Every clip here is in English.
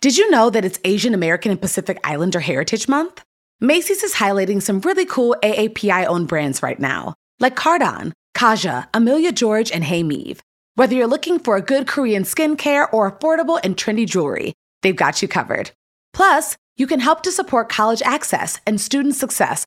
Did you know that it's Asian American and Pacific Islander Heritage Month? Macy's is highlighting some really cool AAPI owned brands right now, like Cardon, Kaja, Amelia George, and Hey Meave. Whether you're looking for a good Korean skincare or affordable and trendy jewelry, they've got you covered. Plus, you can help to support college access and student success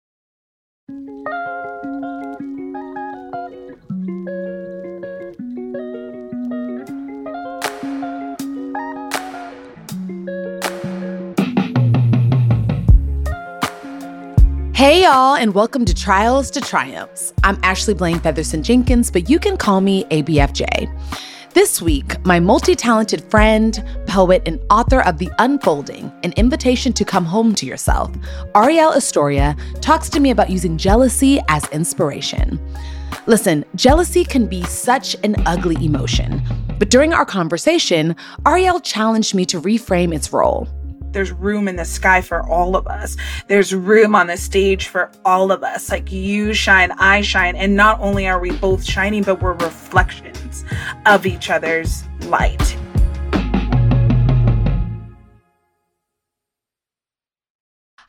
Hey, y'all, and welcome to Trials to Triumphs. I'm Ashley Blaine Featherston Jenkins, but you can call me ABFJ. This week, my multi talented friend, poet, and author of The Unfolding An Invitation to Come Home to Yourself, Arielle Estoria, talks to me about using jealousy as inspiration. Listen, jealousy can be such an ugly emotion, but during our conversation, Arielle challenged me to reframe its role there's room in the sky for all of us. There's room on the stage for all of us. Like you shine, I shine. And not only are we both shining, but we're reflections of each other's light.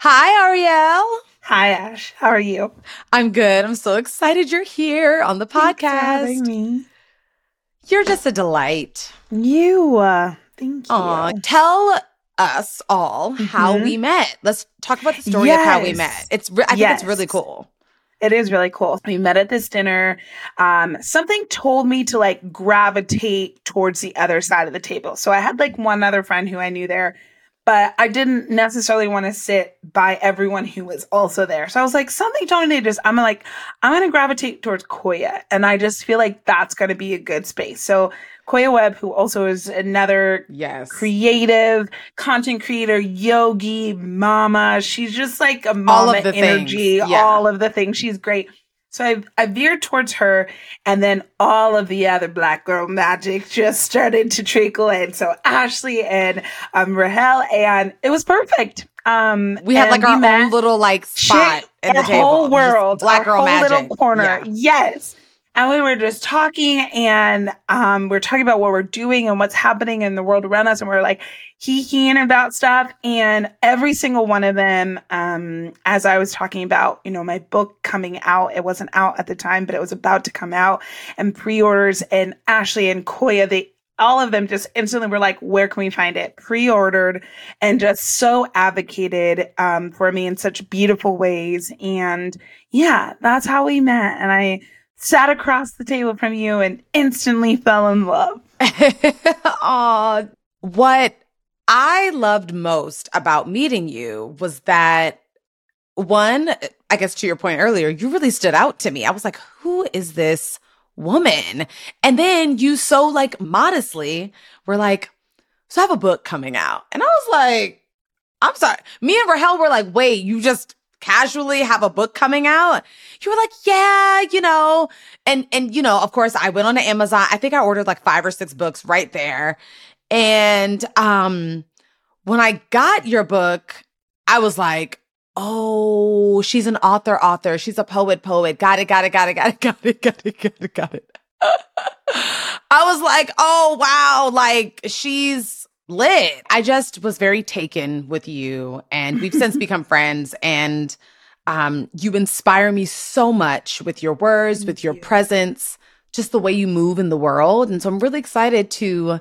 Hi, Arielle. Hi, Ash. How are you? I'm good. I'm so excited you're here on the podcast. Me. You're just a delight. You, uh, thank you. Aw, tell us all mm-hmm. how we met. Let's talk about the story yes. of how we met. It's re- I think yes. it's really cool. It is really cool. We met at this dinner. Um, something told me to like gravitate towards the other side of the table. So I had like one other friend who I knew there, but I didn't necessarily want to sit by everyone who was also there. So I was like, something told me to just, I'm like, I'm going to gravitate towards Koya. And I just feel like that's going to be a good space. So Koya Webb, who also is another yes creative content creator, yogi, mama. She's just like a mama energy, yeah. all of the things. She's great. So I, I veered towards her, and then all of the other black girl magic just started to trickle in. So Ashley and um, Rahel, and it was perfect. Um, we had like our own little like spot in the table. whole world, black girl whole magic. little corner. Yeah. Yes and we were just talking and um, we are talking about what we're doing and what's happening in the world around us and we are like hee-heeing about stuff and every single one of them um, as i was talking about you know my book coming out it wasn't out at the time but it was about to come out and pre-orders and ashley and koya they all of them just instantly were like, where can we find it? Pre ordered and just so advocated um, for me in such beautiful ways. And yeah, that's how we met. And I sat across the table from you and instantly fell in love. Aw, what I loved most about meeting you was that one, I guess to your point earlier, you really stood out to me. I was like, who is this woman? And then you so like modestly were like, so I have a book coming out. And I was like, I'm sorry. Me and Rahel were like, wait, you just casually have a book coming out? You were like, yeah, you know, and, and, you know, of course I went on to Amazon. I think I ordered like five or six books right there. And, um, when I got your book, I was like, oh, she's an author, author. She's a poet, poet. Got it, got it, got it, got it, got it, got it, got it, got it. I was like, oh, wow. Like she's, lit. I just was very taken with you, and we've since become friends. And um, you inspire me so much with your words, Thank with your you. presence, just the way you move in the world. And so I'm really excited to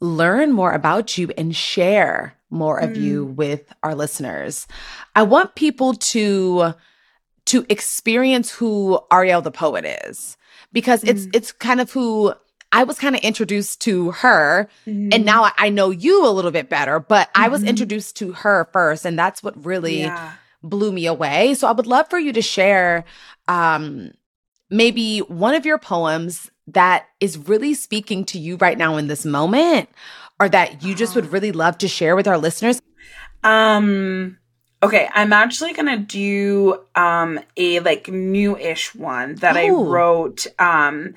learn more about you and share more of mm. you with our listeners. I want people to to experience who Arielle the poet is because mm. it's it's kind of who I was kind of introduced to her mm. and mm-hmm. now I know you a little bit better, but mm-hmm. I was mm-hmm. introduced to her first and that's what really yeah. blew me away. So I would love for you to share um maybe one of your poems that is really speaking to you right now in this moment or that you just would uh-huh. really love to share with our listeners? Um okay, I'm actually going to do um a like new-ish one that oh. I wrote um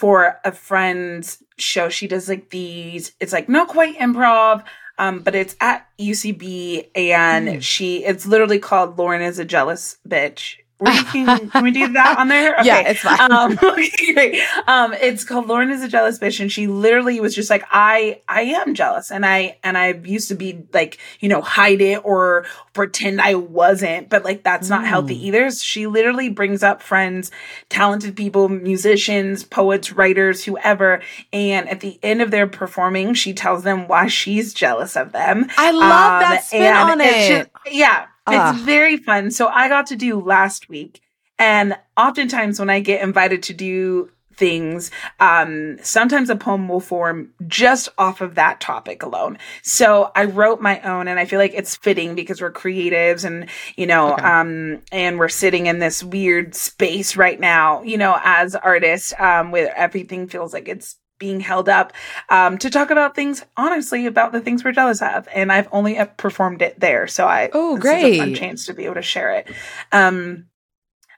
for a friend's show. She does like these it's like not quite improv um, but it's at UCB and mm. she it's literally called Lauren is a jealous bitch can, can we do that on there? Okay. Yeah, it's fine. Um, okay, great. Um, it's called Lauren is a jealous bitch, and she literally was just like, I, I am jealous, and I, and I used to be like, you know, hide it or pretend I wasn't, but like that's not mm. healthy either. So she literally brings up friends, talented people, musicians, poets, writers, whoever, and at the end of their performing, she tells them why she's jealous of them. I love um, that spin on it. Just, yeah, it's very fun. So I got to do last week. And oftentimes when I get invited to do things, um, sometimes a poem will form just off of that topic alone. So I wrote my own and I feel like it's fitting because we're creatives and, you know, okay. um, and we're sitting in this weird space right now, you know, as artists, um, where everything feels like it's being held up um, to talk about things honestly about the things we're jealous of and i've only performed it there so i oh great fun chance to be able to share it. Um,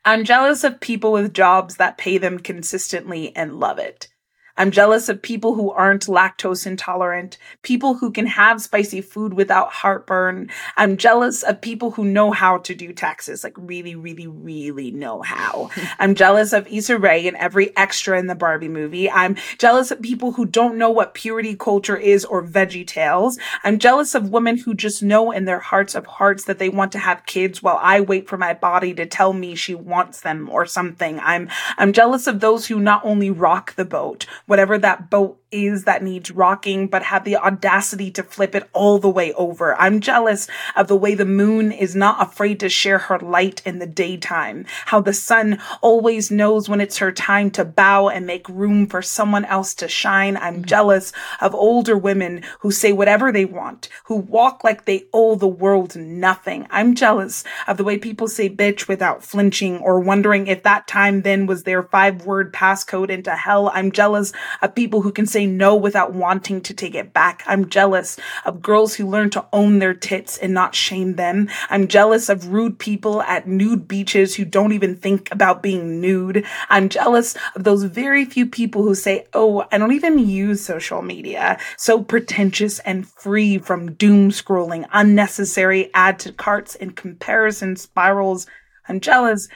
i'm jealous of people with jobs that pay them consistently and love it I'm jealous of people who aren't lactose intolerant, people who can have spicy food without heartburn. I'm jealous of people who know how to do taxes, like really, really, really know how. I'm jealous of Issa Rae and every extra in the Barbie movie. I'm jealous of people who don't know what purity culture is or veggie tales. I'm jealous of women who just know in their hearts of hearts that they want to have kids while I wait for my body to tell me she wants them or something. I'm, I'm jealous of those who not only rock the boat, whatever that boat is that needs rocking, but have the audacity to flip it all the way over. I'm jealous of the way the moon is not afraid to share her light in the daytime, how the sun always knows when it's her time to bow and make room for someone else to shine. I'm mm-hmm. jealous of older women who say whatever they want, who walk like they owe the world nothing. I'm jealous of the way people say bitch without flinching or wondering if that time then was their five word passcode into hell. I'm jealous of people who can say no without wanting to take it back. I'm jealous of girls who learn to own their tits and not shame them. I'm jealous of rude people at nude beaches who don't even think about being nude. I'm jealous of those very few people who say, Oh, I don't even use social media. So pretentious and free from doom scrolling, unnecessary add to carts and comparison spirals. I'm jealous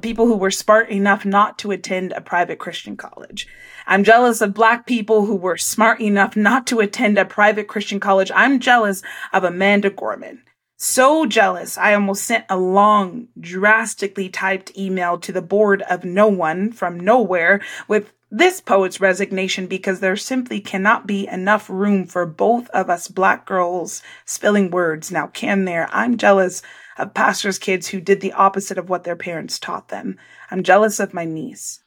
people who were smart enough not to attend a private Christian college. I'm jealous of black people who were smart enough not to attend a private Christian college. I'm jealous of Amanda Gorman. So jealous, I almost sent a long, drastically typed email to the board of no one from nowhere with this poet's resignation because there simply cannot be enough room for both of us black girls spilling words. Now, can there? I'm jealous of pastors' kids who did the opposite of what their parents taught them. I'm jealous of my niece.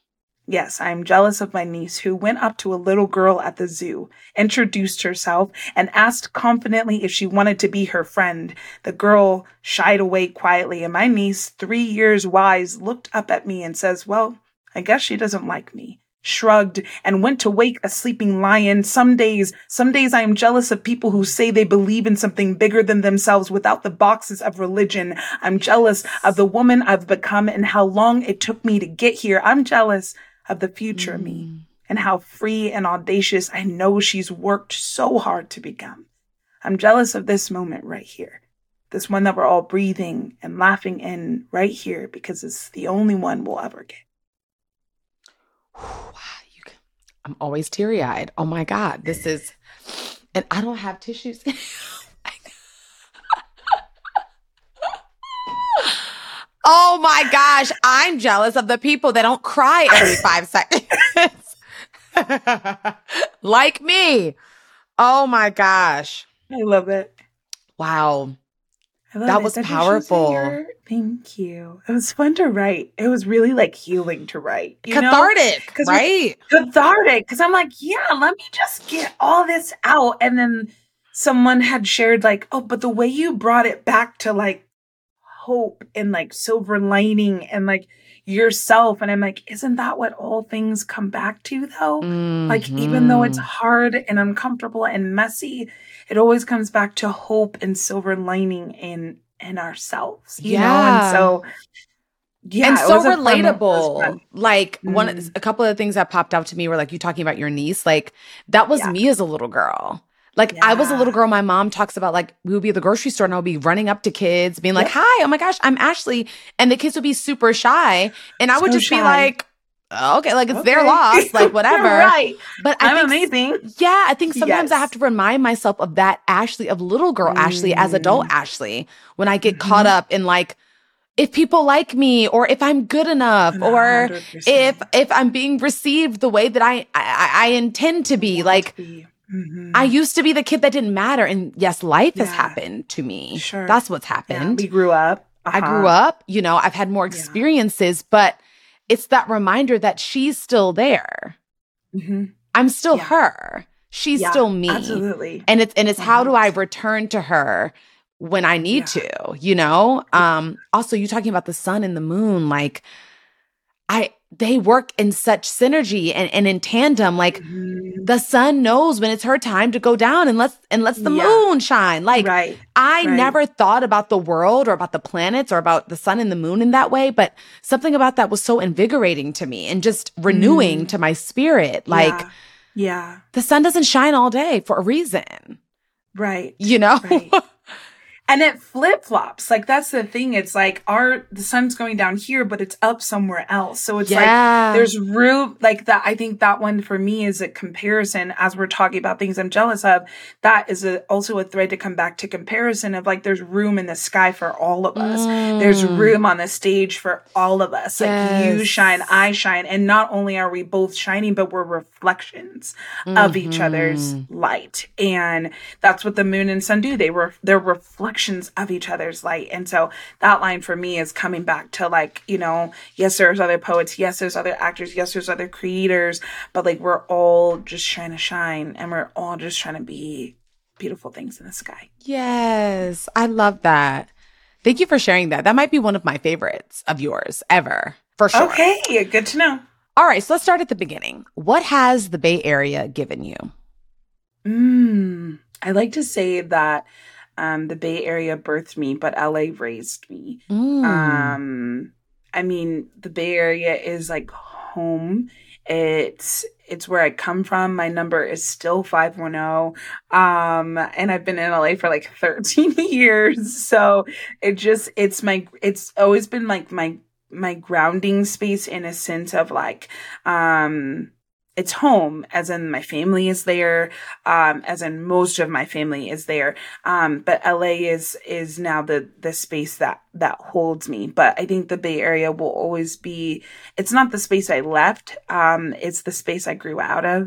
Yes, I am jealous of my niece who went up to a little girl at the zoo, introduced herself, and asked confidently if she wanted to be her friend. The girl shied away quietly, and my niece, three years wise, looked up at me and says, Well, I guess she doesn't like me. Shrugged and went to wake a sleeping lion. Some days, some days I am jealous of people who say they believe in something bigger than themselves without the boxes of religion. I'm jealous of the woman I've become and how long it took me to get here. I'm jealous of the future mm. me and how free and audacious I know she's worked so hard to become. I'm jealous of this moment right here. This one that we're all breathing and laughing in right here because it's the only one we'll ever get. Can, I'm always teary eyed. Oh my God. This is, and I don't have tissues. Oh my gosh, I'm jealous of the people that don't cry every five seconds. like me. Oh my gosh. I love it. Wow. That it. was That just shows that powerful. Thank you. It was fun to write. It was really like healing to write. You know? Cathartic, we- right? cathartic because I'm like, yeah, let me just get all this out. And then someone had shared, like, oh, but the way you brought it back to like hope and like silver lining and like yourself. And I'm like, isn't that what all things come back to though? Like, even though it's Mhm. hard and uncomfortable and messy, it always comes back to hope and silver lining in in ourselves. You know? Yeah. And so yeah, and so was a fun- it was relatable. Like one, Mm. a couple of the things that popped out to me were like you talking about your niece. Like that was Yeah. me as a little girl. Like I was a little girl. My mom talks about like we would be at the grocery store and I would be running up to kids, being like, Yep. "Hi, oh my gosh, I'm Ashley," and the kids would be super shy, and I would So just be like, "Okay, like it's their Okay. loss, like whatever." right. But I I'm think amazing. Yeah, I think sometimes I have to remind myself of that Ashley, of little girl Ashley as adult Mm. Ashley, when I get caught Mhm. up in like, if people like me or if I'm good enough or 100%. if if I'm being received the way that I I, I intend to be. Like to be. Mhm. I used to be the kid that didn't matter, and yes, life has happened to me. Sure. That's what's Yeah, happened. we grew up. I grew Uh-huh. up, you know, I've had more Yeah. experiences, but it's that reminder that she's still there. Mhm. I'm still Yeah. her. She's Yeah, still me Absolutely. and it's and it's how do i return to her when i need Yeah. to you know um also you talking about the sun and the moon like i they work in such synergy and, and in tandem like Mhm. the sun knows when it's her time to go down and let's and lets the Yeah. moon shine like right. I right. never thought about the world or about the planets or about the sun and the moon in that way, but something about that was so invigorating to me and just renewing Mm. to my spirit. Like yeah. yeah. the sun doesn't shine all day for a reason, Right. you know? Right. and it flip flops. Like that's the thing. It's like our the sun's going down here, but it's up somewhere else. So it's like there's room like that i think that one for me is a comparison as we're talking about things i'm jealous of that is a, also a thread to come back to comparison of like there's room in the sky for all of us there's Mm. room on the stage for all of us like you shine i shine and not only are we both shining but we're reflections of each other's Mhm. light and that's what the moon and sun do they were they're reflections of each other's light and so that line for me is coming back to like you know yes there's other poets yes there's other actors yes there's other creators but like we're all just trying to shine and we're all just trying to be beautiful things in the sky Yes, I love that. Thank you for sharing that. That might be one of my favorites of yours ever, for sure. okay good to know All right, so let's start at the beginning. What has the Bay Area given you? mm, i like to say that um, the bay area birthed me but la raised me Mm. Um, I mean, the Bay Area is like home. It's it's where I come from. My number is still 510. Um, and I've been in LA for like 13 years. So it just it's my it's always been like my my grounding space in a sense of like um it's home as in my family is there um as in most of my family is there. Um but la is is now the the space that that holds me. But i think the bay area will always be it's not the space i left um it's the space i grew out of.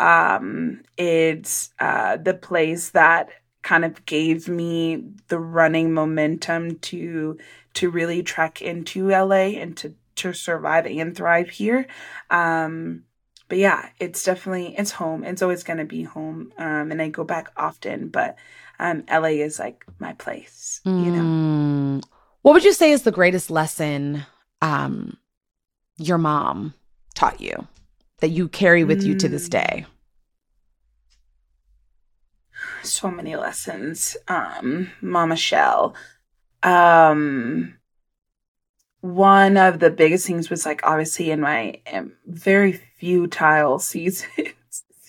Um it's uh the place that kind of gave me the running momentum to to really trek into la and to to survive and thrive here. Um but yeah, it's definitely it's home. It's always gonna be home. Um, and I go back often, but um, LA is like my place. You know, Mm. What would you say is the greatest lesson um, your mom taught you that you carry with you to this Mm. day? so many lessons. Um, Mama Shell. Um, one of the biggest things was like obviously in my um, very futile seasons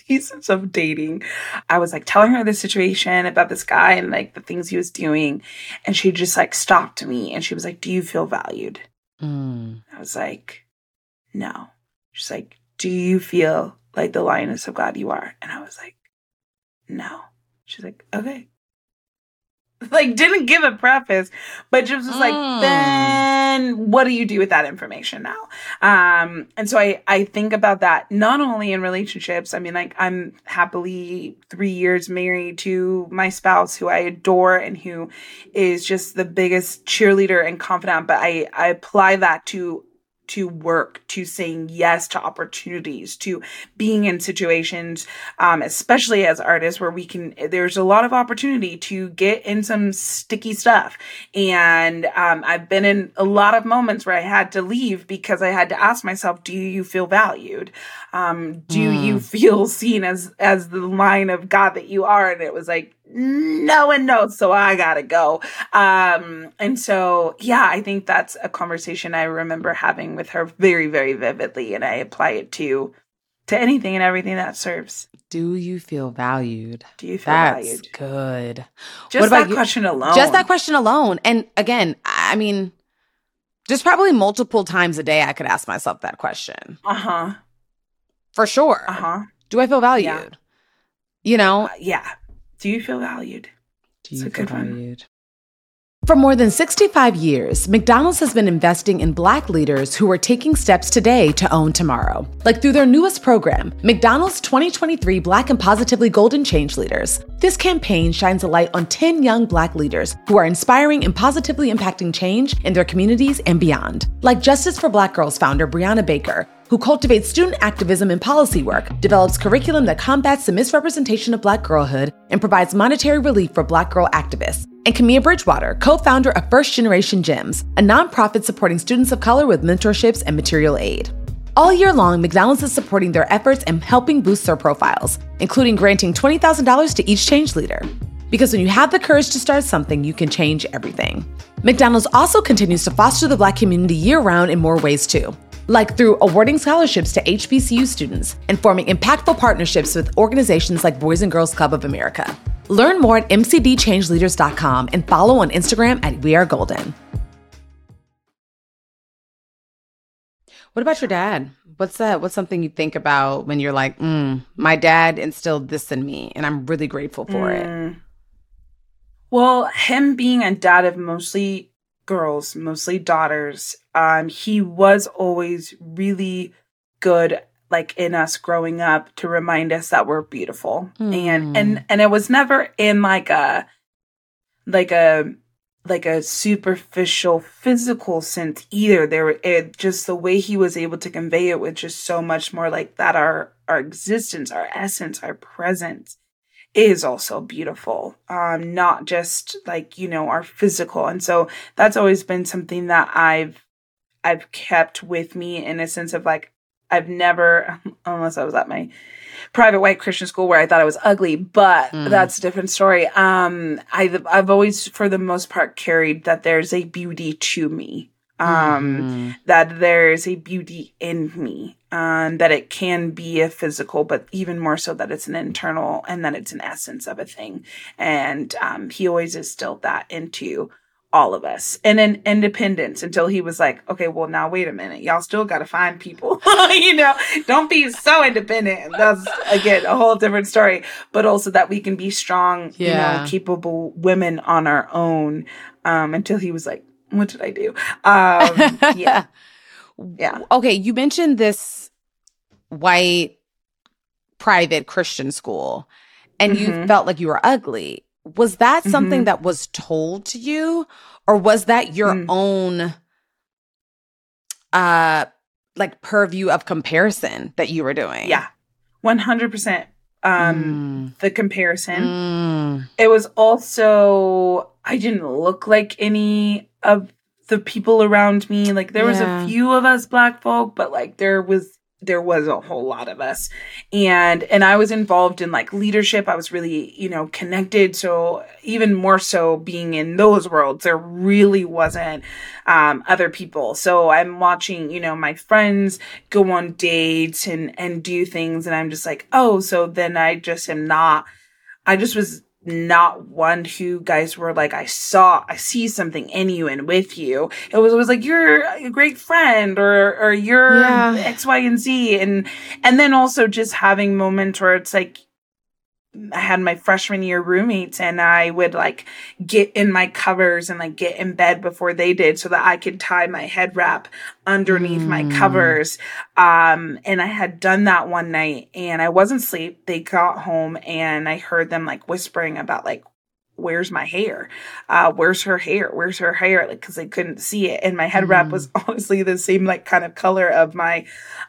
seasons of dating i was like telling her the situation about this guy and like the things he was doing and she just like stopped me and she was like do you feel valued? Mm. i was like no. She's like do you feel like the lioness of god you are? And i was like no. She's like okay like didn't give a preface but just was like Mm. then what do you do with that information now? Um, and so I, I think about that not only in relationships. I mean, like I'm happily three years married to my spouse who I adore and who is just the biggest cheerleader and confidant, but I, I apply that to to work, to saying yes to opportunities, to being in situations, um, especially as artists where we can, there's a lot of opportunity to get in some sticky stuff. And, um, I've been in a lot of moments where I had to leave because I had to ask myself, do you feel valued? Um, do mm. you feel seen as, as the line of God that you are? And it was like, no one knows, so I gotta go. Um, and so, yeah, I think that's a conversation I remember having with her very, very vividly, and I apply it to to anything and everything that serves. Do you feel valued? Do you feel that's valued? good. Just that you? question alone. Just that question alone. And again, I mean, just probably multiple times a day I could ask myself that question. Uh huh. For sure. Uh huh. Do I feel valued? Yeah. You know? Uh, yeah. Do you feel valued? Do you feel valued? One. For more than 65 years, McDonald's has been investing in Black leaders who are taking steps today to own tomorrow. Like through their newest program, McDonald's 2023 Black and Positively Golden Change Leaders. This campaign shines a light on 10 young Black leaders who are inspiring and positively impacting change in their communities and beyond. Like Justice for Black Girls founder Brianna Baker, who cultivates student activism and policy work, develops curriculum that combats the misrepresentation of Black girlhood, and provides monetary relief for Black girl activists. And Camilla Bridgewater, co founder of First Generation Gems, a nonprofit supporting students of color with mentorships and material aid. All year long, McDonald's is supporting their efforts and helping boost their profiles, including granting $20,000 to each change leader. Because when you have the courage to start something, you can change everything. McDonald's also continues to foster the Black community year round in more ways, too like through awarding scholarships to HBCU students and forming impactful partnerships with organizations like Boys and Girls Club of America. Learn more at mcbchangeleaders.com and follow on Instagram at We Are Golden. What about your dad? What's that? What's something you think about when you're like, mm, my dad instilled this in me, and I'm really grateful for mm. it? Well, him being a dad of mostly girls, mostly daughters. Um, he was always really good like in us growing up to remind us that we're beautiful. Mm. And and hmm. and it was never in like a like a like a superficial physical sense either. There it just the way he was able to convey it was just so much more like that our our existence, our essence, our presence is also beautiful. Um, not just like, you know, our physical. And so that's always been something that I've, I've kept with me in a sense of like, I've never, unless I was at my private white Christian school where I thought I was ugly, but mm. that's a different story. Um, I've, I've always, for the most part, carried that there's a beauty to me. Um, mm. that there's a beauty in me um, that it can be a physical, but even more so that it's an internal and that it's an essence of a thing. And um, he always instilled that into all of us and then independence until he was like, okay, well, now wait a minute. Y'all still got to find people, you know, don't be so independent. That's again a whole different story, but also that we can be strong, yeah. you know, capable women on our own. Um, until he was like, what did I do? Um, yeah. yeah. Okay. You mentioned this white private Christian school and mm-hmm. you felt like you were ugly. Was that something mm-hmm. that was told to you or was that your mm. own uh like purview of comparison that you were doing? Yeah. 100% um mm. the comparison. Mm. It was also I didn't look like any of the people around me. Like there yeah. was a few of us black folk, but like there was there was a whole lot of us. And and i was involved in like leadership. I was really you know connected. So even more so being in those worlds there really wasn't um, other people. So i'm watching you know my friends go on dates and and do things. And i'm just like oh so then i just am not i just was not one who guys were like, I saw, I see something in you and with you. It was, it was like, you're a great friend or, or you're yeah. X, Y, and Z. And, and then also just having moments where it's like, I had my freshman year roommates and I would like get in my covers and like get in bed before they did so that I could tie my head wrap underneath mm. my covers. Um, and I had done that one night and I wasn't asleep. They got home and I heard them like whispering about like where's my hair? Uh, where's her hair? Where's her hair? Like, cause they couldn't see it. And my head wrap mm. was honestly the same, like kind of color of my,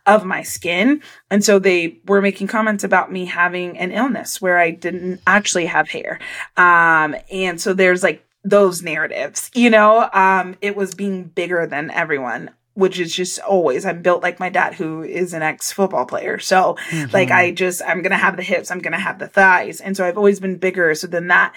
of my skin. And so they were making comments about me having an illness where I didn't actually have hair. Um, and so there's like those narratives, you know, um, it was being bigger than everyone which is just always I'm built like my dad who is an ex football player. So mm-hmm. like I just I'm going to have the hips, I'm going to have the thighs. And so I've always been bigger so then that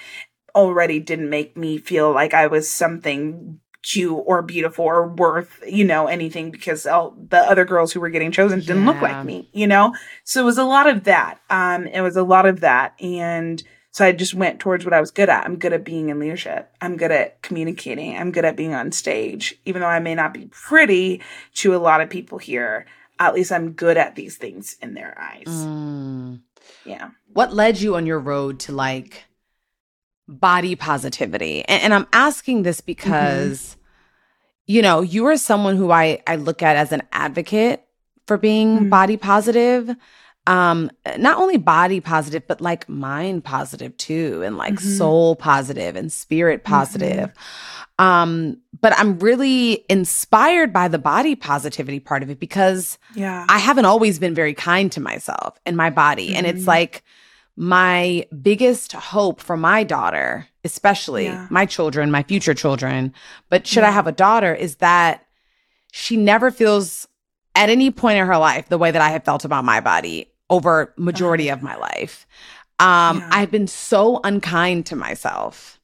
already didn't make me feel like I was something cute or beautiful or worth, you know, anything because all the other girls who were getting chosen didn't yeah. look like me, you know? So it was a lot of that. Um, it was a lot of that. And so I just went towards what I was good at. I'm good at being in leadership. I'm good at communicating. I'm good at being on stage. Even though I may not be pretty to a lot of people here, at least I'm good at these things in their eyes. Mm. Yeah. What led you on your road to like body positivity. And, and I'm asking this mm-hmm. because, mm-hmm. you know, you are someone who I, I look at as an advocate for being mm-hmm. body positive. Um, not only body positive, but like mind positive too, and like mm-hmm. soul positive and spirit mm-hmm. positive. Um, but I'm really inspired by the body positivity part of it because yeah. I haven't always been very kind to myself and my body. And it's mm-hmm. like, my biggest hope for my daughter, especially yeah. my children, my future children, but should yeah. I have a daughter, is that she never feels at any point in her life the way that I have felt about my body over majority of my life. Um, yeah. I've been so unkind to myself.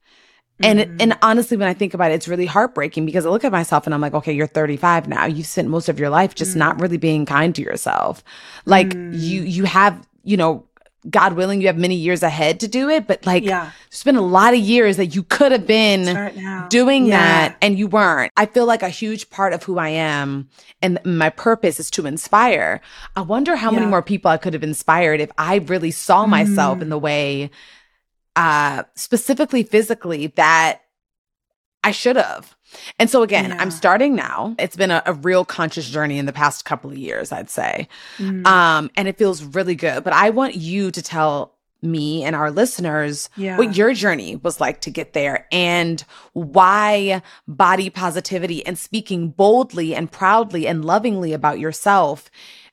And mm-hmm. and honestly, when I think about it, it's really heartbreaking because I look at myself and I'm like, okay, you're 35 now. You've spent most of your life just mm-hmm. not mm. really being kind to yourself. Like mm-hmm. you you have, you know, God willing, you have many years ahead to do it, but like, yeah. there's been a lot of years that you could have been doing yeah. that and you weren't. I feel like a huge part of who I am and my purpose is to inspire. I wonder how yeah. many more people I could have inspired if I really saw myself mm. in the way, uh, specifically physically that I should have. And so again, yeah. I'm starting now. It's been a, a, real conscious journey in the past couple of years, I'd say. Mm. Um, and it feels really good. But I want you to tell me and our listeners yeah. what your journey was like to get there and why body positivity and speaking boldly and proudly and lovingly about yourself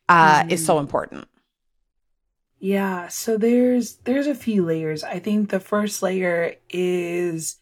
uh, mm. is so mm. important. Yeah, so there's there's a few layers. I think the first layer is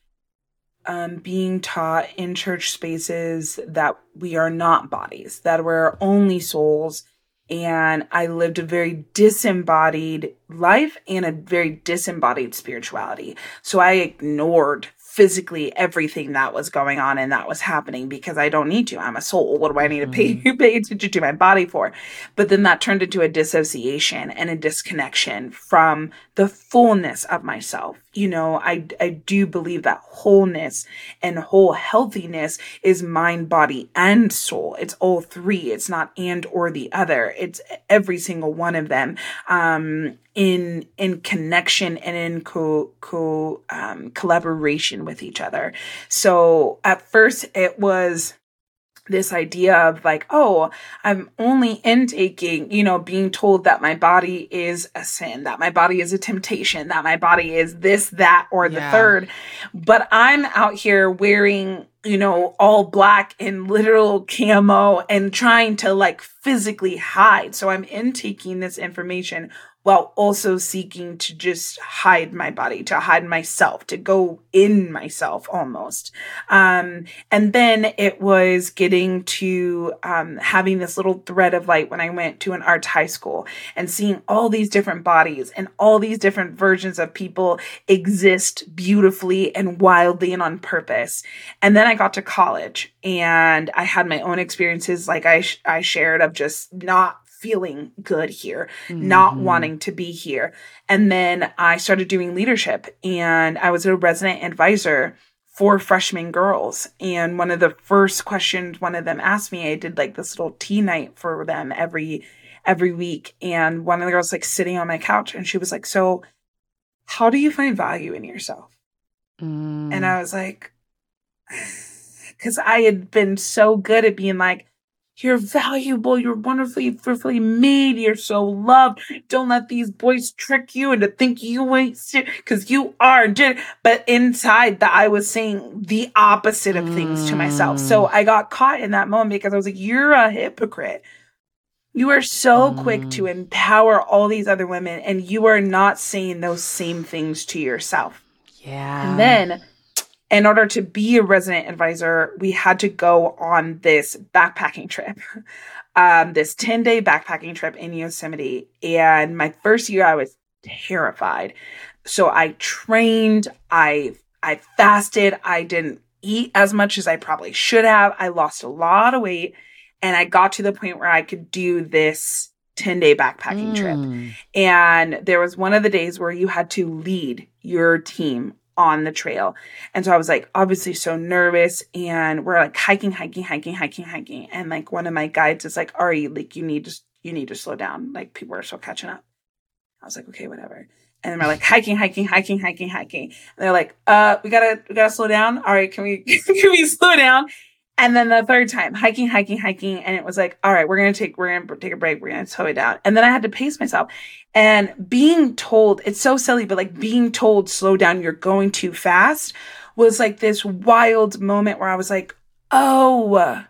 um, being taught in church spaces that we are not bodies, that we're only souls. And I lived a very disembodied life and a very disembodied spirituality. So I ignored physically everything that was going on and that was happening because I don't need to. I'm a soul. What do I need to pay, mm-hmm. pay attention to my body for? But then that turned into a dissociation and a disconnection from the fullness of myself. You know, I, I do believe that wholeness and whole healthiness is mind, body, and soul. It's all three. It's not and or the other. It's every single one of them. Um, in in connection and in co co um, collaboration with each other. So at first it was this idea of like, oh, I'm only intaking, you know, being told that my body is a sin, that my body is a temptation, that my body is this, that, or the yeah. third. But I'm out here wearing, you know, all black and literal camo and trying to like physically hide. So I'm intaking this information while also seeking to just hide my body, to hide myself, to go in myself almost. Um, and then it was getting to um, having this little thread of light when I went to an arts high school and seeing all these different bodies and all these different versions of people exist beautifully and wildly and on purpose. And then I got to college and I had my own experiences, like I, sh- I shared, of just not feeling good here, mm-hmm. not wanting to be here. And then I started doing leadership and I was a resident advisor for freshman girls. And one of the first questions one of them asked me, I did like this little tea night for them every every week. And one of the girls like sitting on my couch and she was like, So how do you find value in yourself? Mm. And I was like, because I had been so good at being like, you're valuable. You're wonderfully, fearfully made. You're so loved. Don't let these boys trick you into think you ain't because you are. But inside that I was saying the opposite of things to myself. So Mm. I got caught in that moment because I was like, you're a hypocrite. You are so quick to Mm. empower all these other women and you are not saying those same things to yourself. yeah. And then, in order to be a resident advisor, we had to go on this backpacking trip, um, this 10 day backpacking trip in Yosemite. And my first year, I was terrified. So I trained, I, I fasted, I didn't eat as much as I probably should have. I lost a lot of weight and I got to the point where I could do this 10 day backpacking trip. Mm. And there was one of the days where you had to lead your team on the trail. And so I was like, obviously so nervous. And we're like hiking, hiking, hiking, hiking, hiking. And like one of my guides is like, Ari, like you need to, you need to slow down. Like people are still catching up. I was like, okay, whatever. And then we're like hiking, hiking, hiking, hiking, hiking. And they're like, uh, we gotta, we gotta slow down. All right, can we, can we slow down? And then the third time, hiking, hiking, hiking, and it was like, all right, we're gonna take, we're gonna take a break, we're gonna slow it down. And then I had to pace myself. And being told, it's so silly, but like being told, slow down, you're going too fast, was like this wild moment where I was like, oh,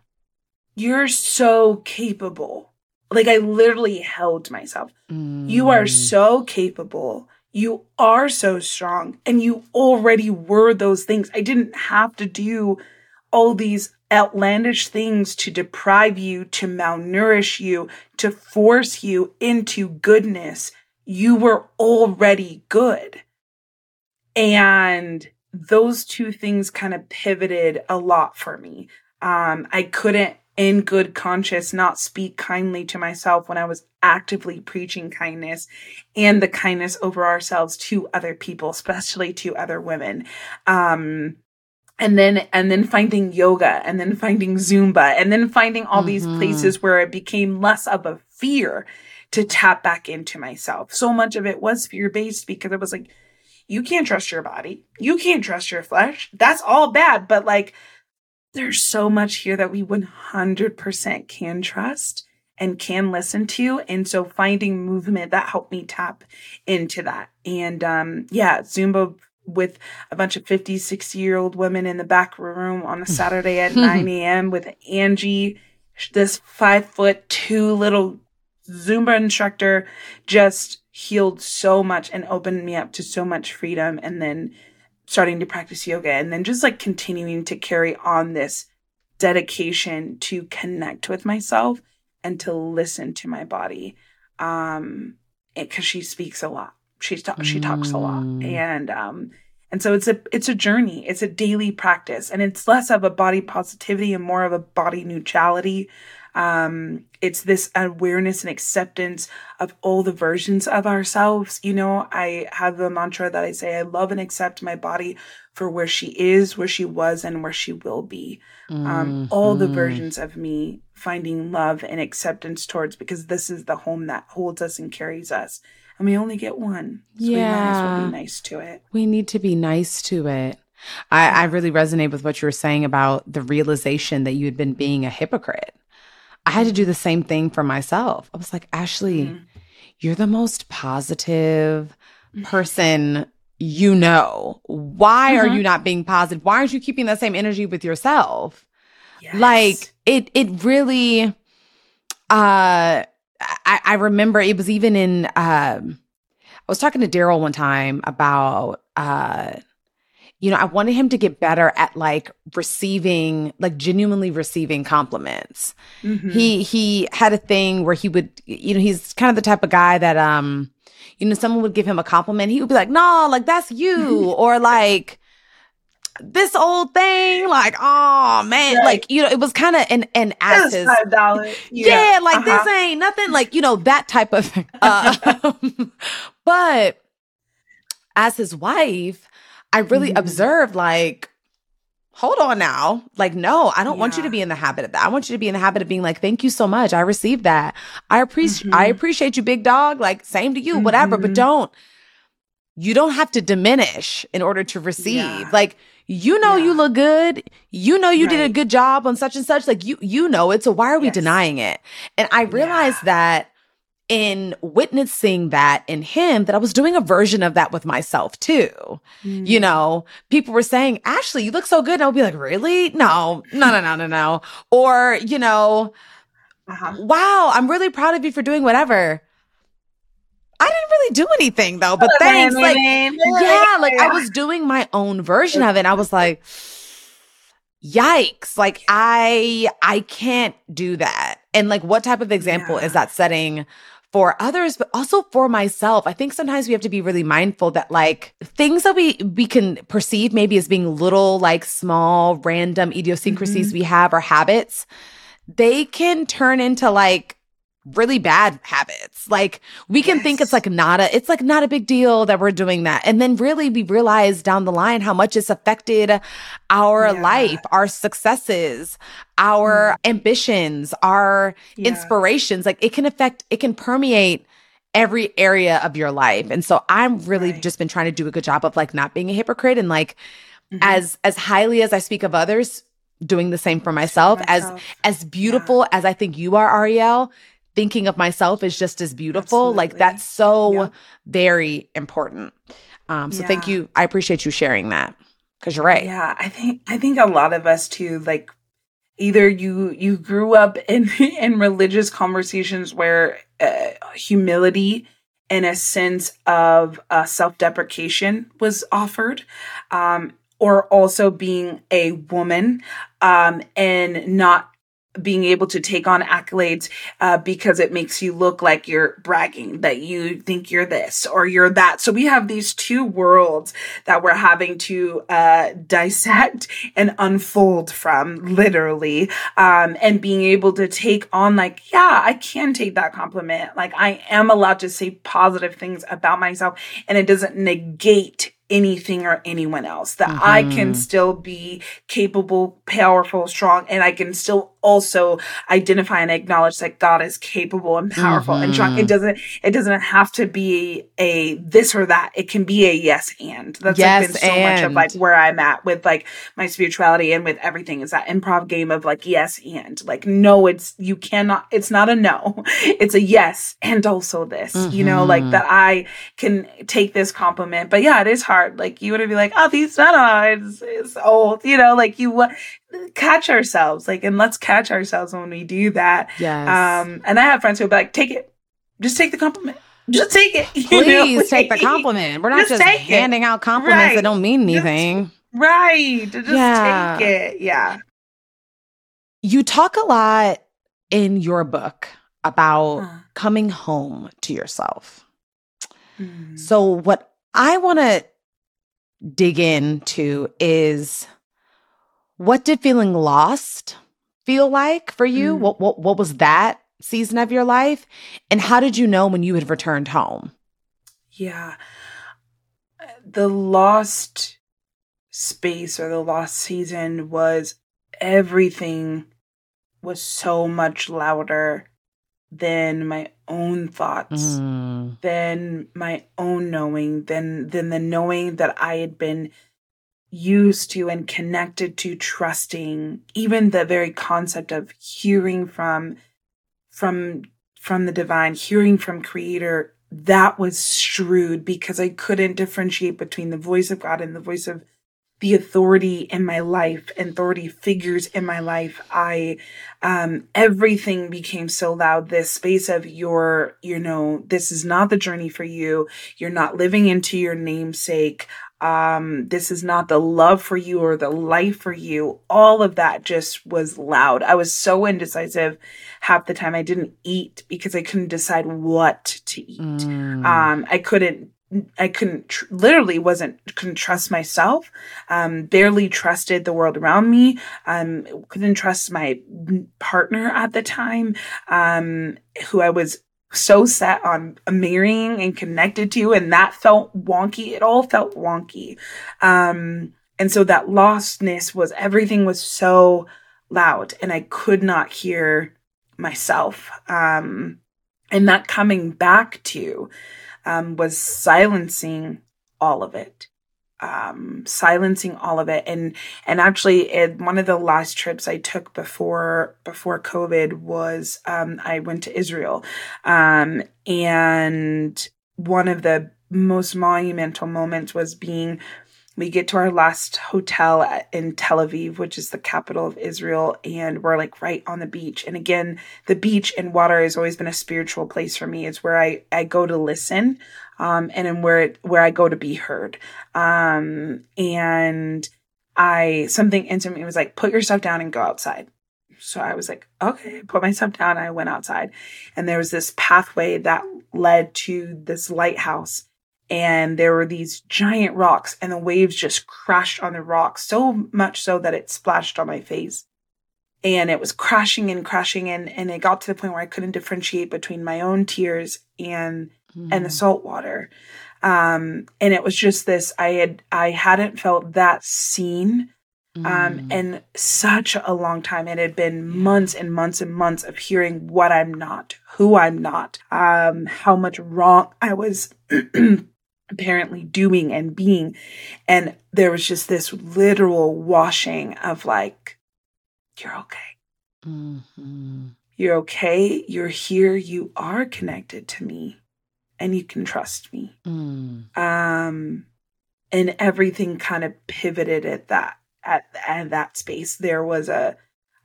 you're so capable. Like I literally held myself. You are Mm. so capable. You are so strong. And you already were those things. I didn't have to do all these outlandish things to deprive you, to malnourish you, to force you into goodness. You were already good. And those two things kind of pivoted a lot for me. Um, I couldn't, in good conscience, not speak kindly to myself when I was actively preaching kindness and the kindness over ourselves to other people, especially to other women. Um, and then, and then finding yoga and then finding Zumba and then finding all these Mhm. places where it became less of a fear to tap back into myself. So much of it was fear based because it was like, you can't trust your body. You can't trust your flesh. That's all bad. But like, there's so much here that we 100% can trust and can listen to. And so finding movement that helped me tap into that. And um, yeah, Zumba with a bunch of 50, 60 year old women in the back room on a Saturday at 9 a.m. with Angie, this five foot two little Zumba instructor, just healed so much and opened me up to so much freedom. And then starting to practice yoga and then just like continuing to carry on this dedication to connect with myself and to listen to my body um because she speaks a lot she's ta- she talks a lot. Mm. and um and so it's a it's a journey. It's a daily practice and it's less of a body positivity and more of a body neutrality. Um it's this awareness and acceptance of all the versions of ourselves. You know i have a mantra that i say i love and accept my body for where she is where she was and where she will be. Um all the Mhm. versions of me finding love and acceptance towards because this is the home that holds us and carries us and we only get one so we might as well be nice to it We need to be nice to it. I, I really resonate with what you were saying about the realization that you had been being a hypocrite. I had to do the same thing for myself. I was like, Ashley, Mhm. you're the most positive person you know. Why are Mhm. you not being positive? Why aren't you keeping that same energy with yourself? Yes. Like it it really uh I, I remember it was even in um I was talking to Daryl one time about uh you know, I wanted him to get better at like receiving, like genuinely receiving compliments. Mhm. He he had a thing where he would, you know, he's kind of the type of guy that um, you know, someone would give him a compliment, he would be like, "No, like that's you," or like this old thing, like, "Oh man," Right. like you know, it was kind of an, an as That's five dollars yeah, like uh-huh. this ain't nothing like you know that type of thing. Uh, but as his wife i really Mhm. observed like hold on now like no i don't want you to be in the habit of that i want you to be in the habit of being like thank you so much i received that i appreciate i Mhm. appreciate you big dog like same to you whatever but Mhm. don't you don't have to diminish in order to receive. Yeah. Like you know Yeah. you look good. You know you did a good job on such and such. Like you you know it. So why are we Yes. denying it? And I realized that in witnessing that in him that I was doing a version of that with myself too. Mm. You know, people were saying, Ashley, you look so good. And I would be like, really? No, no, no, no, no, no. Or, you know, Uh-huh. wow, I'm really proud of you for doing whatever. I didn't really do anything though, but thanks. Like, yeah, like I was doing my own version of it. And I was like, yikes. Like I I can't do that. And like what type of example Yeah. is that setting for others, but also for myself? I think sometimes we have to be really mindful that like things that we we can perceive maybe as being little, like small, random idiosyncrasies we have or habits, they can turn into like really bad habits. Like we can think it's like not a it's like not a big deal that we're doing that. And then really we realize down the line how much it's affected our Yeah. life, our successes, our ambitions, our Yeah. inspirations. Like it can affect it can permeate every area of your life. And so I'm really Right. just been trying to do a good job of like not being a hypocrite and like Mhm. as as highly as I speak of others, doing the same for myself, as myself. as beautiful as I think you are, Arielle, thinking of myself is just as beautiful. Like that's so Yeah. very important. Um, so thank you. I appreciate you sharing that because you're right. Yeah, I think I think a lot of us too like either you you grew up in in religious conversations where uh, humility and a sense of uh, self-deprecation was offered um or also being a woman um and not being able to take on accolades uh, because it makes you look like you're bragging that you think you're this or you're that. So we have these two worlds that we're having to uh, dissect and unfold from, literally, um, and being able to take on, like, yeah, I can take that compliment. Like, I am allowed to say positive things about myself, and it doesn't negate anything or anyone else that I can Mhm. still be capable, powerful, strong, and I can still also identify and acknowledge that God is capable and powerful and strong. It doesn't it doesn't have to be a this or that. It can be a yes and. That's Yes, like been so much of like where I'm at with like my spirituality and with everything is that improv game of like yes and. Like no, it's you cannot it's not a no. It's a yes and also this. You know, like Mhm. that I can take this compliment. But yeah, it is hard. Like you would be like, oh, these no, no, it's, it's old. You know, like you catch ourselves. Like, and let's catch ourselves when we do that. Yes. Um, and I have friends who will be like, take it, just take the compliment, just take it. Please know? take the compliment. We're not Just just, take it. handing out compliments Right. that don't mean Just- anything. right? Just Yeah. take it. Yeah. You talk a lot in your book about Uh, coming home to yourself. mm, So, what I want to dig into is what did feeling lost feel like for you? Mm. What, what what was that season of your life, and how did you know when you had returned home? yeah. The lost space or the lost season was everything was so much louder than my own thoughts. Mm. than my own knowing than than the knowing that I had been used to and connected to trusting even the very concept of hearing from from from the divine hearing from creator that was shrewd because I couldn't differentiate between the voice of God and the voice of the authority in my life and authority figures in my life. I um everything became so loud. This space of your you know this is not the journey for you. You're not living into your namesake um this is not the love for you or the life for you. All of that just was loud. I was so indecisive half the time. I didn't eat because i couldn't decide what to eat. Mm. um i couldn't i couldn't tr- literally wasn't couldn't trust myself um barely trusted the world around me. Um couldn't trust my partner at the time um who i was so set on marrying and connected to and that felt wonky. It all felt wonky. Um and so that lostness was everything was so loud and i could not hear myself. Um and that coming back to um, was silencing all of it um, silencing all of it. And, and actually it, one of the last trips I took before, before COVID was, um, I went to Israel. Um, and one of the most monumental moments was being we get to our last hotel in Tel Aviv, which is the capital of Israel, and we're like right on the beach. And again, the beach and water has always been a spiritual place for me. It's where I, I go to listen, um, and where it, where I go to be heard. Um, and I something into me was like, put yourself down and go outside. So I was like, okay, put myself down. I went outside, and there was this pathway that led to this lighthouse and there were these giant rocks and the waves just crashed on the rocks so much so that it splashed on my face and it was crashing and crashing and and it got to the point where I couldn't differentiate between my own tears and mm. and the mm. salt water um and it was just this I had I hadn't felt that seen um mm. in such a long time it had been months and months and months of hearing what I'm not who I'm not um how much wrong I was apparently doing and being. And there was just this literal washing of like, you're okay. Mm-hmm. You're okay. You're here. You are connected to me and you can trust me. Mm. Um, and everything kind of pivoted at that, at, at that space. There was a,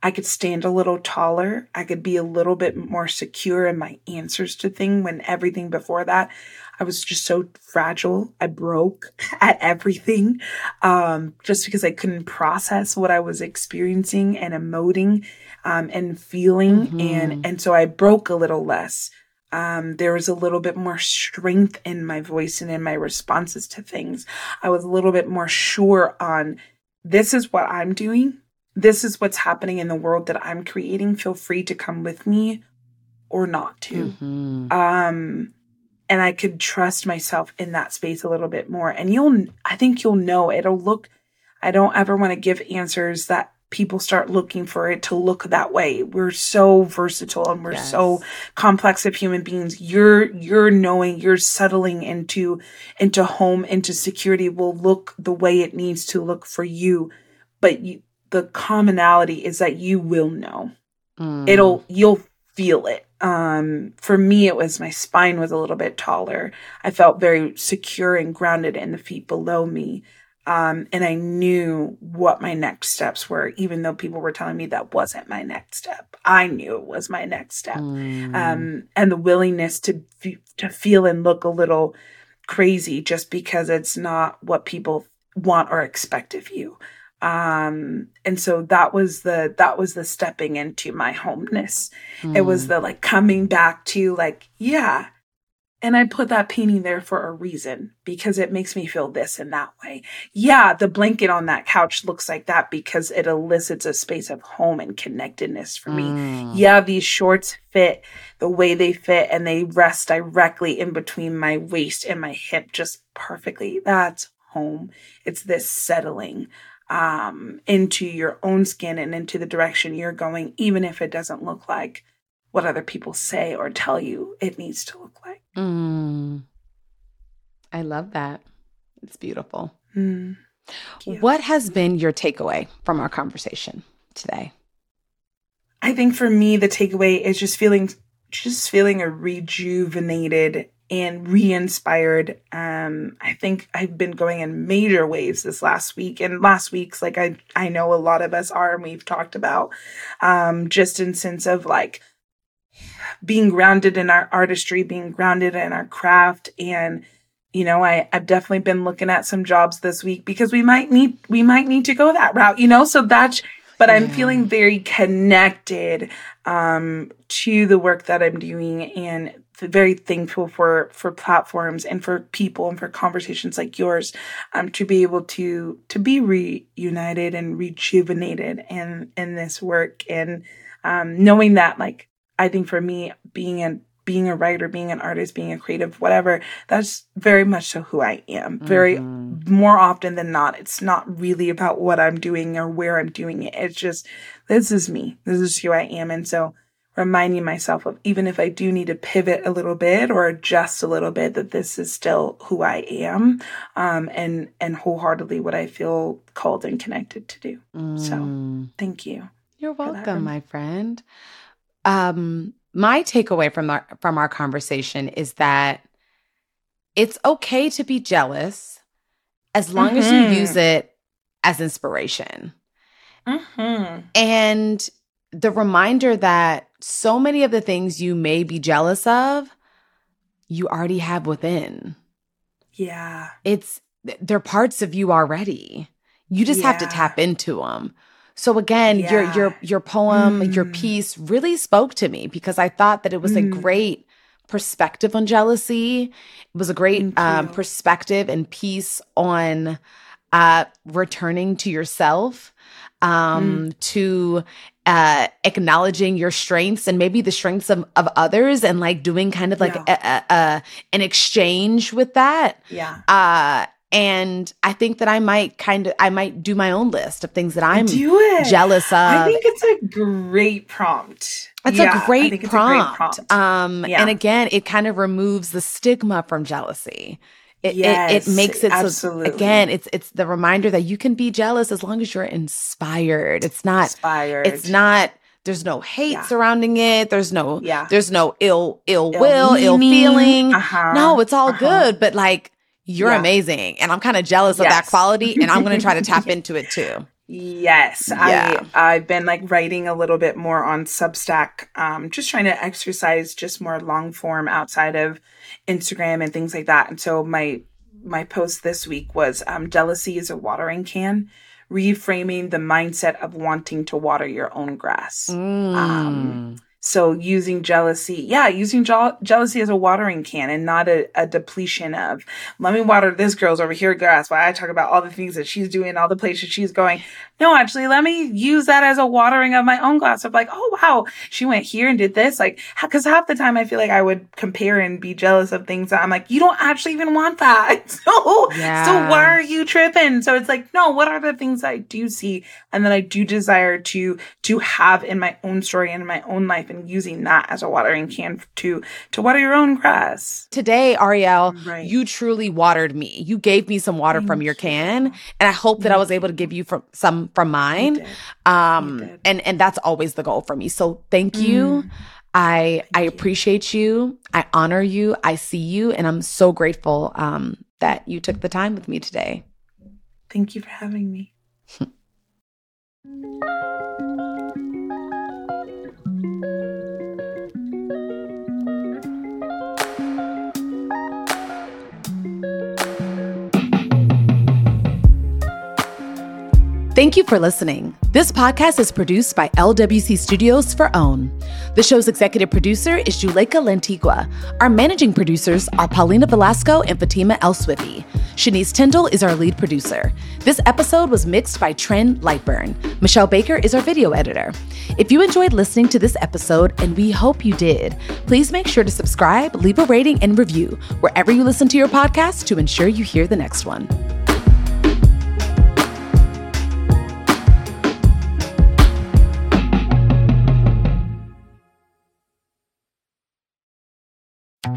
I could stand a little taller. I could be a little bit more secure in my answers to things when everything before that I was just so fragile. I broke at everything um, just because I couldn't process what I was experiencing and emoting um, and feeling. Mm-hmm. And, and so I broke a little less. Um, there was a little bit more strength in my voice and in my responses to things. I was a little bit more sure on this is what I'm doing. This is what's happening in the world that I'm creating. Feel free to come with me or not to. Mm-hmm. Um, and I could trust myself in that space a little bit more. And you'll, I think you'll know it'll look, I don't ever want to give answers that people start looking for it to look that way. We're so versatile and we're yes. so complex of human beings. You're, you're knowing, you're settling into, into home, into security will look the way it needs to look for you. But you, the commonality is that you will know. Mm. It'll, you'll feel it um, for me, it was my spine was a little bit taller. I felt very secure and grounded in the feet below me. Um, and I knew what my next steps were, even though people were telling me that wasn't my next step. I knew it was my next step. Mm. Um, and the willingness to, to feel and look a little crazy just because it's not what people want or expect of you. Um, and so that was the, that was the stepping into my homeness. Mm. It was hmm. the like coming back to like, yeah. And I put that painting there for a reason because it makes me feel this and that way. Yeah, the blanket on that couch looks like that because it elicits a space of home and connectedness for me. Mm. Yeah, these shorts fit the way they fit and they rest directly in between my waist and my hip just perfectly. That's home. It's this settling um, into your own skin and into the direction you're going, even if it doesn't look like what other people say or tell you it needs to look like. Mm. I love that. It's beautiful. Mm. What has been your takeaway from our conversation today? I think for me, the takeaway is just feeling, just feeling a rejuvenated and re-inspired. Um, I think I've been going in major waves this last week and last week's like I I know a lot of us are and we've talked about um, just in sense of like being grounded in our artistry, being grounded in our craft. And you know, I, I've definitely been looking at some jobs this week because we might need we might need to go that route, you know? So that's but I'm feeling very connected um, to the work that I'm doing and very thankful for for platforms and for people and for conversations like yours um, to be able to to be reunited and rejuvenated in in this work. And um, knowing that like I think for me being a being a writer, being an artist, being a creative, whatever, that's very much so who I am. Very mm-hmm. more often than not, it's not really about what I'm doing or where I'm doing it. It's just, this is me. This is who I am. And so reminding myself of even if I do need to pivot a little bit or adjust a little bit, that this is still who I am, um, and and wholeheartedly what I feel called and connected to do. Mm. So, thank you. You're welcome, my friend. Um, my takeaway from our from our conversation is that it's okay to be jealous as long mm-hmm. as you mm-hmm. use it as inspiration. Mm-hmm. And the reminder that so many of the things you may be jealous of, you already have within. Yeah. It's they're parts of you already. You just yeah. have to tap into them. So again, yeah. your your your poem, mm. your piece really spoke to me because I thought that it was mm. a great perspective on jealousy. It was a great um, perspective and piece on uh, returning to yourself, um, mm. to uh, acknowledging your strengths and maybe the strengths of, of others and like doing kind of like yeah. a, a, a, an exchange with that. Yeah. Uh, and I think that I might kind of I might do my own list of things that I'm jealous of. I think it's a great prompt. It's yeah, a great prompt. A great prompt. Um, yeah. and again, it kind of removes the stigma from jealousy. It, yes, it, it, makes it absolutely. so again it's it's the reminder that you can be jealous as long as you're inspired it's not inspired it's not there's no hate yeah. surrounding it there's no yeah there's no ill ill, Ill will meaning. ill feeling uh-huh. no it's all uh-huh. good but like you're yeah. amazing. And I'm kind of jealous yes. of that quality. And I'm going to try to tap into it too. Yes, yeah. I I've been like writing a little bit more on Substack, um, just trying to exercise just more long form outside of Instagram and things like that. And so my my post this week was um, jealousy is a watering can, reframing the mindset of wanting to water your own grass. Mm. Um, so using jealousy, yeah, using je- jealousy as a watering can and not a, a, depletion of, let me water this girl's over here grass while I talk about all the things that she's doing, all the places she's going. No, actually, let me use that as a watering of my own glass of like, oh, wow, she went here and did this. Like, cause half the time I feel like I would compare and be jealous of things that I'm like, you don't actually even want that. So, yeah. so why are you tripping? So it's like, no, what are the things I do see and that I do desire to, to have in my own story and in my own life and using that as a watering can to to water your own grass. Today, Arielle, right. you truly watered me. You gave me some water Thank from your you. can, and I hope that I was able to give you from some from mine. Um, and and that's always the goal for me. So thank you. Mm. I thank I appreciate you. you. I honor you. I see you, and I'm so grateful um, that you took the time with me today. Thank you for having me. Thank you for listening. This podcast is produced by LWC Studios for OWN. The show's executive producer is Juleka Lantigua. Our managing producers are Paulina Velasco and Fatima El Swiffy. Shanice Tyndall is our lead producer. This episode was mixed by Trent Lightburn. Michelle Baker is our video editor. If you enjoyed listening to this episode, and we hope you did, please make sure to subscribe, leave a rating, and review wherever you listen to your podcast to ensure you hear the next one.